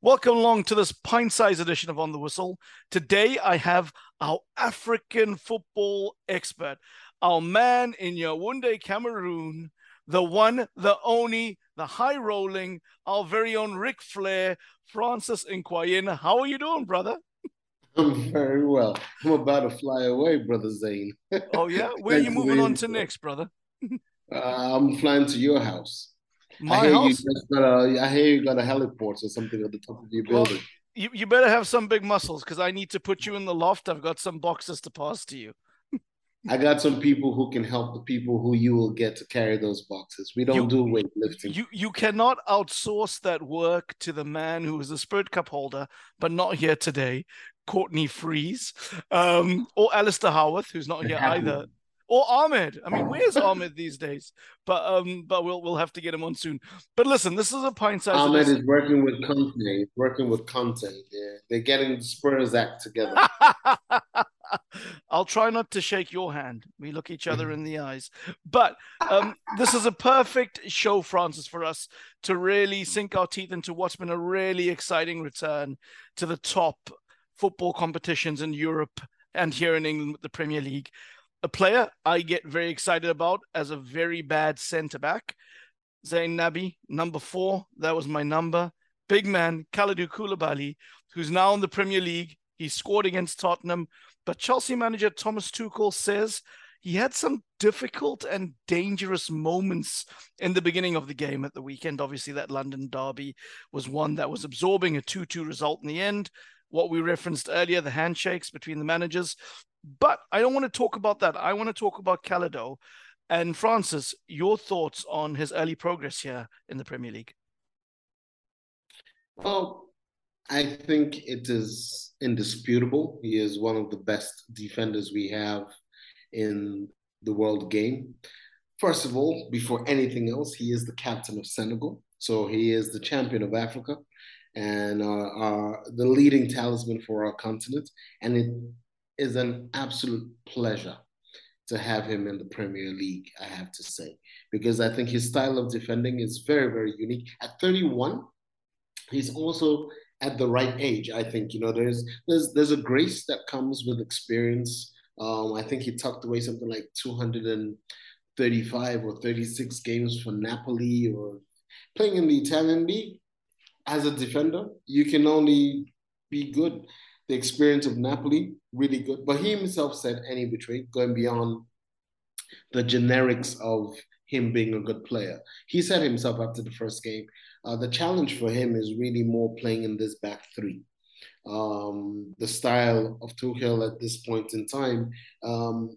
Welcome along to this pint sized edition of On the Whistle. Today I have our African football expert, our man in Yaoundé, Cameroon, the one, the only, the high rolling, our very own Ric Flair, Francis Nkwayin. How are you doing, brother? I'm very well. I'm about to fly away, brother Zane. Oh, yeah? Where are you moving on to next, brother? uh, I'm flying to your house. My I hear house? you got a, I hear you got a heliport or something at the top of your Well, building. you, you better have some big muscles because I need to put you in the loft. I've got some boxes to pass to you. I got some people who can help the people who you will get to carry those boxes. We don't You- do weightlifting. You you cannot outsource that work to the man who is a Spirit Cup holder, but not here today, Courtney Freeze, um, or Alistair Howarth, who's not here either, or Ahmed. I mean, where's Ahmed these days? But um, but we'll we'll have to get him on soon. But listen, this is a pint sized. Ahmed is working with Conte. Working with Conte. They're, they're getting the Spurs act together. I'll try not to shake your hand. We look each other in the eyes. But um, this is a perfect show, Francis, for us to really sink our teeth into what's been a really exciting return to the top football competitions in Europe and here in England with the Premier League. A player I get very excited about as a very bad centre back, Zayn Nabi, number four. That was my number. Big man, Kalidou Koulibaly, who's now in the Premier League. He scored against Tottenham. But Chelsea manager Thomas Tuchel says he had some difficult and dangerous moments in the beginning of the game at the weekend. Obviously, that London derby was one that was absorbing a 2 2 result in the end. What we referenced earlier, the handshakes between the managers. But I don't want to talk about that. I want to talk about Kalidou. And Francis, your thoughts on his early progress here in the Premier League? Well, I think it is indisputable. He is one of the best defenders we have in the world game. First of all, before anything else, he is the captain of Senegal. So he is the champion of Africa and uh, our, the leading talisman for our continent. And it is an absolute pleasure to have him in the Premier League, I have to say, because I think his style of defending is very, very unique. At 31, he's also at the right age. I think you know there's there's there's a grace that comes with experience. Um, I think he tucked away something like 235 or 36 games for Napoli or playing in the Italian league as a defender. You can only be good. The experience of Napoli really good, but he himself said any betray going beyond the generics of him being a good player. He said himself after the first game, uh, the challenge for him is really more playing in this back three. Um, the style of Tuchel at this point in time um,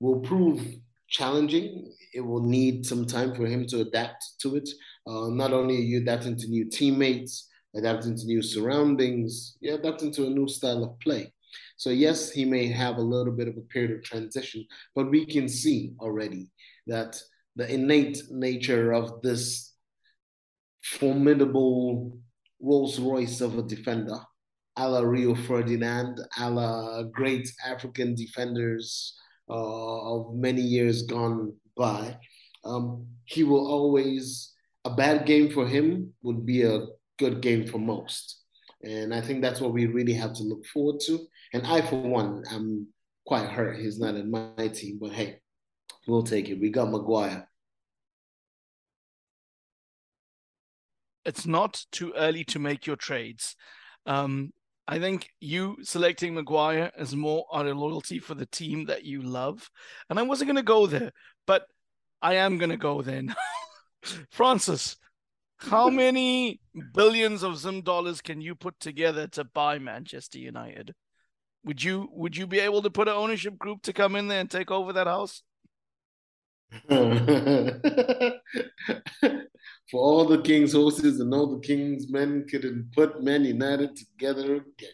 will prove challenging. It will need some time for him to adapt to it. Uh, not only are you adapting to new teammates, adapting to new surroundings, you're adapting to a new style of play. So yes, he may have a little bit of a period of transition, but we can see already that the innate nature of this formidable Rolls Royce of a defender, a la Rio Ferdinand, a la great African defenders uh, of many years gone by. Um, he will always, a bad game for him would be a good game for most. And I think that's what we really have to look forward to. And I, for one, I'm quite hurt. He's not in my team, but hey, we'll take it. We got Maguire. it's not too early to make your trades. Um, I think you selecting Maguire is more out of loyalty for the team that you love. And I wasn't going to go there, but I am going to go there now. Francis, how many billions of Zim dollars can you put together to buy Manchester United? Would you would you be able to put an ownership group to come in there and take over that house? For all the king's horses and all the king's men couldn't put Man United together again.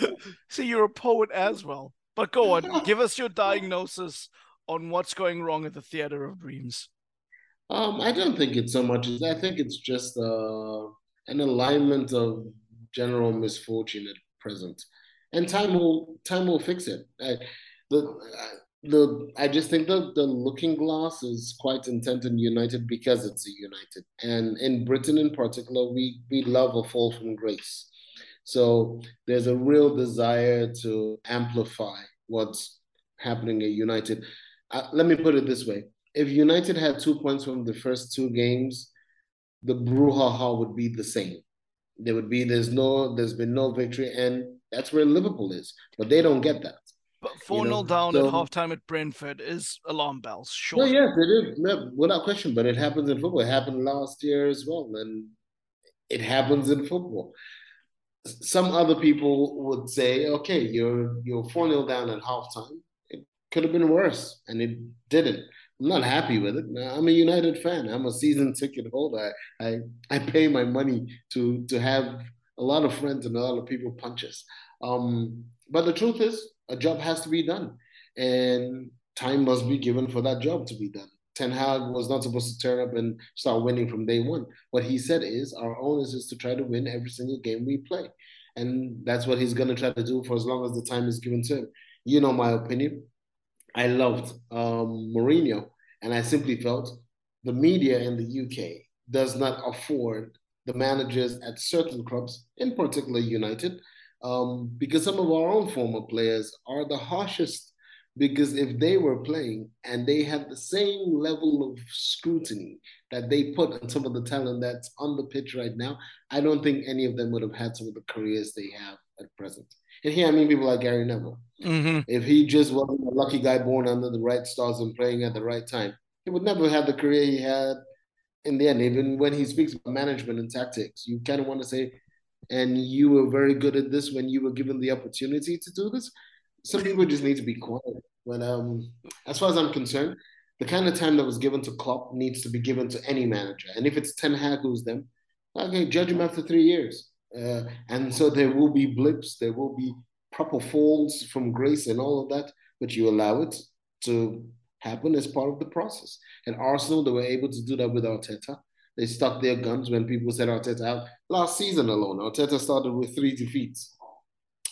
See, you're a poet as well. But go on, give us your diagnosis on what's going wrong at the Theater of Dreams. Um, I don't think it's so much as I think it's just uh, an alignment of general misfortune at present, and time will time will fix it. I, the, the I just think the the looking glass is quite intent in United because it's a United, and in Britain in particular, we we love a fall from grace. So there's a real desire to amplify what's happening at United. Uh, let me put it this way: if United had two points from the first two games, the brouhaha would be the same. There would be there's no there's been no victory, and that's where Liverpool is, but they don't get that. But 4 0 down so, at halftime at Brentford is alarm bells, sure. No, yes, it is, without question. But it happens in football. It happened last year as well. And it happens in football. Some other people would say, okay, you're you're 4 0 down at halftime. It could have been worse, and it didn't. I'm not happy with it. I'm a United fan. I'm a season ticket holder. I, I, I pay my money to to have a lot of friends and a lot of people punch us. Um, but the truth is, a job has to be done, and time must be given for that job to be done. Ten Hag was not supposed to turn up and start winning from day one. What he said is, our onus is to try to win every single game we play, and that's what he's going to try to do for as long as the time is given to him. You know my opinion. I loved um, Mourinho, and I simply felt the media in the UK does not afford the managers at certain clubs, in particular United, um, because some of our own former players are the harshest. Because if they were playing and they had the same level of scrutiny that they put on some of the talent that's on the pitch right now, I don't think any of them would have had some of the careers they have at present. And here I mean people like Gary Neville. Mm-hmm. If he just wasn't a lucky guy born under the right stars and playing at the right time, he would never have the career he had in the end. Even when he speaks about management and tactics, you kind of want to say, and you were very good at this when you were given the opportunity to do this. Some people just need to be quiet. But um, as far as I'm concerned, the kind of time that was given to Klopp needs to be given to any manager. And if it's Ten Hag who's them, okay, judge him after three years. Uh, and so there will be blips, there will be proper falls from grace and all of that, but you allow it to happen as part of the process. And Arsenal, they were able to do that with Arteta. They stuck their guns when people said Arteta out. Last season alone, Arteta started with three defeats.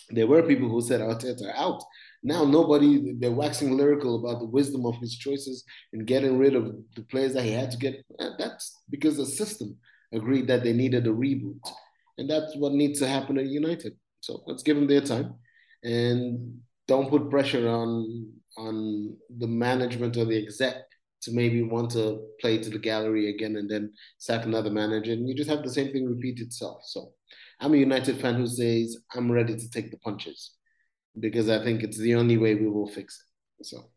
There were people who said Arteta out. Now nobody, they're waxing lyrical about the wisdom of his choices and getting rid of the players that he had to get. That's because the system agreed that they needed a reboot. And that's what needs to happen at United. So let's give them their time and don't put pressure on on the management or the exec to maybe want to play to the gallery again and then sack another manager. And you just have the same thing repeat itself. So I'm a United fan who says I'm ready to take the punches because I think it's the only way we will fix it. So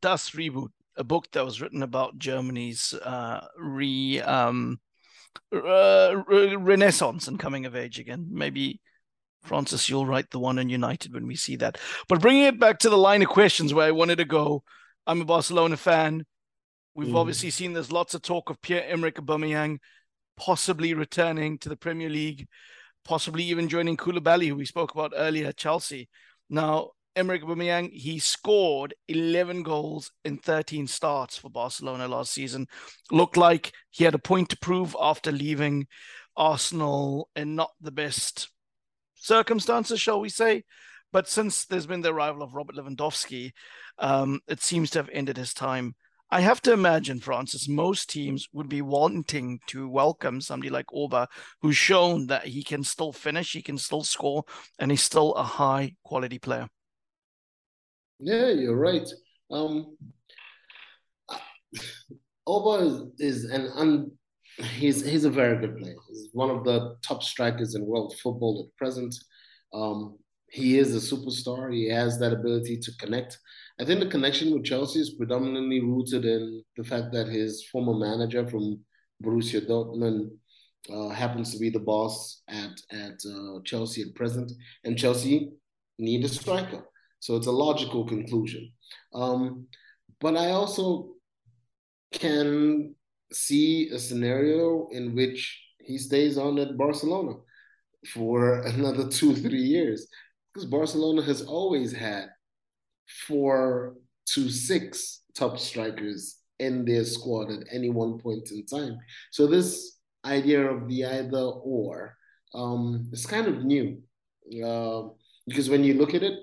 Das Reboot, a book that was written about Germany's uh, re um, uh, renaissance and coming of age again. Maybe Francis, you'll write the one on United when we see that. But bringing it back to the line of questions where I wanted to go, I'm a Barcelona fan. We've mm. obviously seen there's lots of talk of Pierre-Emerick Aubameyang possibly returning to the Premier League, possibly even joining Koulibaly, who we spoke about earlier at Chelsea. Now, Emerick Aubameyang, he scored 11 goals in 13 starts for Barcelona last season. Looked like he had a point to prove after leaving Arsenal in not the best circumstances, shall we say. But since there's been the arrival of Robert Lewandowski, um, it seems to have ended his time. I have to imagine, Francis, most teams would be wanting to welcome somebody like Auba, who's shown that he can still finish, he can still score, and he's still a high quality player. Yeah, you're right. Um, Auba is, is an un, he's he's a very good player. He's one of the top strikers in world football at present. Um, he is a superstar. He has that ability to connect. I think the connection with Chelsea is predominantly rooted in the fact that his former manager from Borussia Dortmund uh, happens to be the boss at at uh, Chelsea at present, and Chelsea need a striker. So it's a logical conclusion. Um, but I also can see a scenario in which he stays on at Barcelona for another two, three years. Because Barcelona has always had four to six top strikers in their squad at any one point in time. So this idea of the either or um, is kind of new uh, because when you look at it,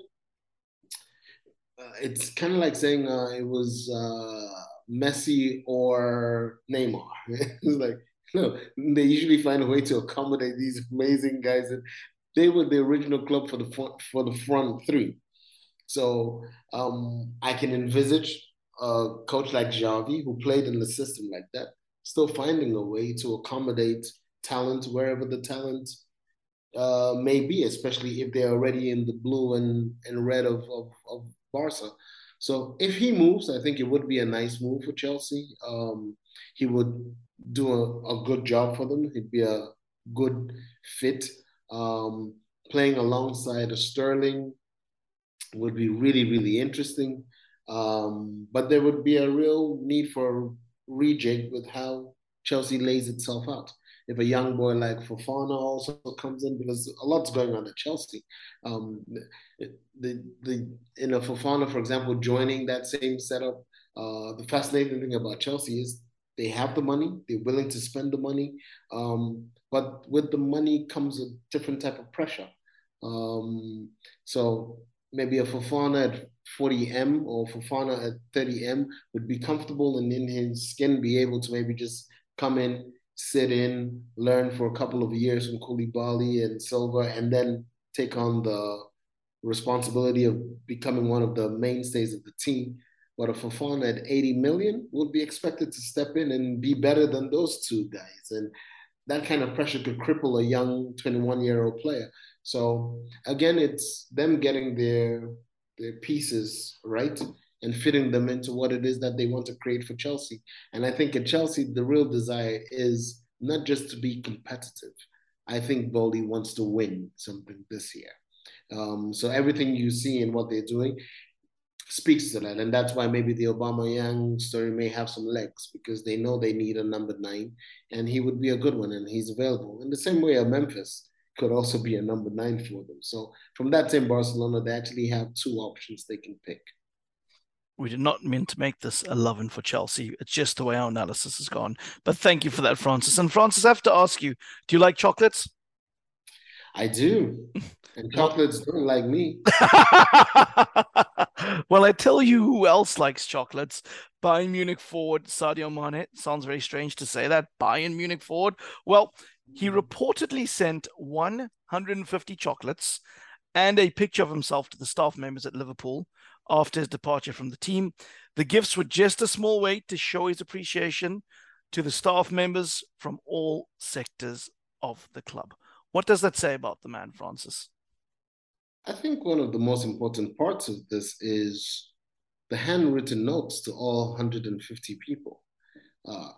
it's kind of like saying uh, it was uh, Messi or Neymar. it's like no, they usually find a way to accommodate these amazing guys. And they were the original club for the front, for the front three. So um, I can envisage a coach like Xavi, who played in the system like that, still finding a way to accommodate talent wherever the talent uh, may be, especially if they're already in the blue and, and red of, of, of Barca. So if he moves, I think it would be a nice move for Chelsea. Um, he would do a, a, good job for them. He'd be a good fit. Um, playing alongside a Sterling would be really, really interesting. Um, but there would be a real need for rejig with how Chelsea lays itself out if a young boy like Fofana also comes in because a lot's going on at Chelsea. Um, the, the in a Fofana, for example, joining that same setup. Uh, the fascinating thing about Chelsea is they have the money, they're willing to spend the money, um, but with the money comes a different type of pressure. Um, so maybe a Fofana at 40m or Fofana at 30m would be comfortable and in his skin be able to maybe just come in sit in, learn for a couple of years from Koulibaly and Silva, and then take on the responsibility of becoming one of the mainstays of the team. But a Fofana at 80 million would be expected to step in and be better than those two guys. And that kind of pressure could cripple a young 21 year old player. So again, it's them getting their their pieces right and fitting them into what it is that they want to create for Chelsea. And I think at Chelsea, the real desire is not just to be competitive. I think Boehly wants to win something this year. Um, so everything you see and what they're doing speaks to that. And that's why maybe the Aubameyang story may have some legs because they know they need a number nine and he would be a good one and he's available. In the same way, a Memphis could also be a number nine for them. So from that same Barcelona, they actually have two options they can pick we did not mean to make this 11 for Chelsea. It's just the way our analysis has gone. But thank you for that, Francis. And Francis, I have to ask you, do you like chocolates? I do. And chocolates don't like me. well, I tell you who else likes chocolates. Bayern Munich forward Sadio Mane. Sounds very strange to say that. Bayern Munich forward. Well, he hmm. reportedly sent 150 chocolates and a picture of himself to the staff members at Liverpool after his departure from the team. The gifts were just a small way to show his appreciation to the staff members from all sectors of the club. What does that say about the man, Francis? I think one of the most important parts of this is the handwritten notes to all 150 people. Uh,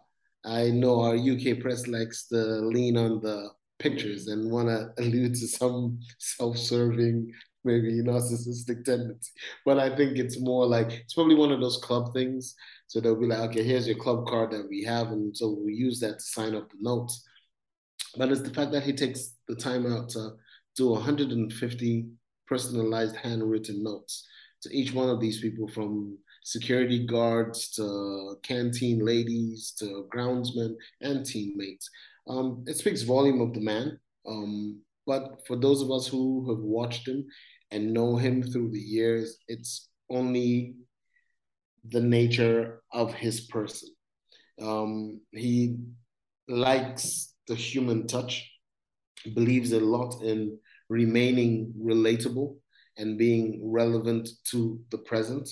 I know our UK press likes to lean on the pictures and want to allude to some self-serving maybe narcissistic tendency. But I think it's more like it's probably one of those club things. So they'll be like, okay, here's your club card that we have, and so we use that to sign up the notes. But it's the fact that he takes the time out to do 150 personalized handwritten notes to each one of these people from security guards to canteen ladies to groundsmen and teammates. Um, it speaks volume of the man. Um, but for those of us who have watched him and know him through the years, it's only the nature of his person. Um, he likes the human touch, believes a lot in remaining relatable and being relevant to the present.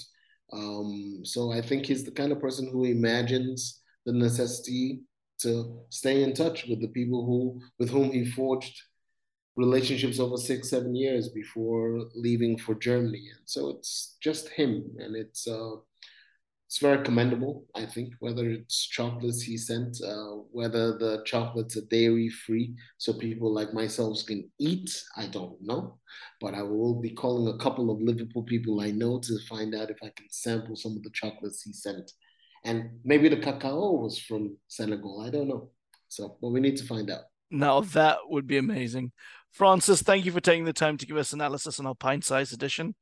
Um, so I think he's the kind of person who imagines the necessity to stay in touch with the people who with whom he forged relationships over six, seven years before leaving for Germany. And so it's just him, and it's uh, it's very commendable. I think whether it's chocolates he sent, uh, whether the chocolates are dairy free, so people like myself can eat. I don't know, but I will be calling a couple of Liverpool people I know to find out if I can sample some of the chocolates he sent. And maybe the cacao was from Senegal. I don't know. So, but we need to find out. Now that would be amazing. Francis, thank you for taking the time to give us analysis on our pint size edition.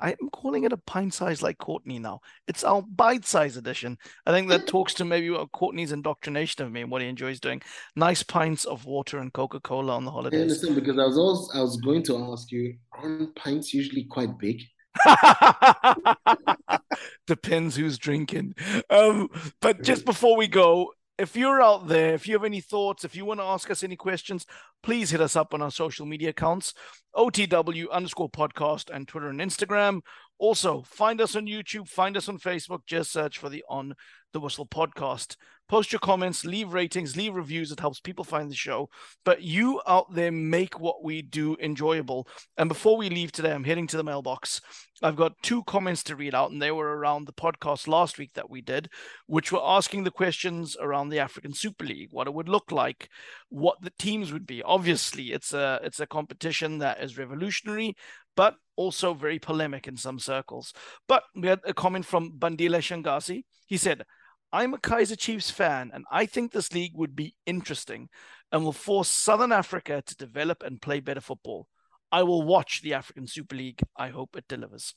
I'm calling it a pint size like Courtney now. It's our bite size edition. I think that talks to maybe what Courtney's indoctrination of me and what he enjoys doing. Nice pints of water and Coca Cola on the holidays. I understand because I was also, I was going to ask you, aren't pints usually quite big? Depends who's drinking. Um, but just before we go, if you're out there, if you have any thoughts, if you want to ask us any questions, please hit us up on our social media accounts, OTW underscore podcast and Twitter and Instagram. Also, find us on YouTube, find us on Facebook, just search for the On the Whistle podcast. Post your comments, leave ratings, leave reviews. It helps people find the show. But you out there make what we do enjoyable. And before we leave today, I'm heading to the mailbox. I've got two comments to read out, and they were around the podcast last week that we did, which were asking the questions around the African Super League, what it would look like, what the teams would be. Obviously, it's a it's a competition that is revolutionary, but also very polemic in some circles. But we had a comment from Bandile Shangazi. He said, I'm a Kaiser Chiefs fan, and I think this league would be interesting and will force Southern Africa to develop and play better football. I will watch the African Super League. I hope it delivers.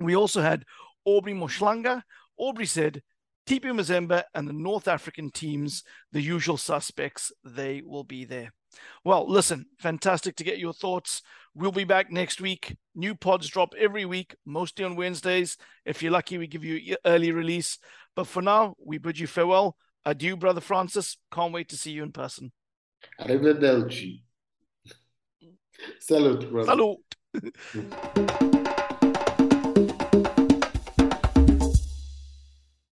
We also had Aubrey Moshlanga. Aubrey said, TP Mazembe and the North African teams, the usual suspects, they will be there. Well, listen, fantastic to get your thoughts. We'll be back next week. New pods drop every week, mostly on Wednesdays. If you're lucky, we give you early release. But for now, we bid you farewell. Adieu, Brother Francis. Can't wait to see you in person. Arrivederci. Salute, brother. Salute.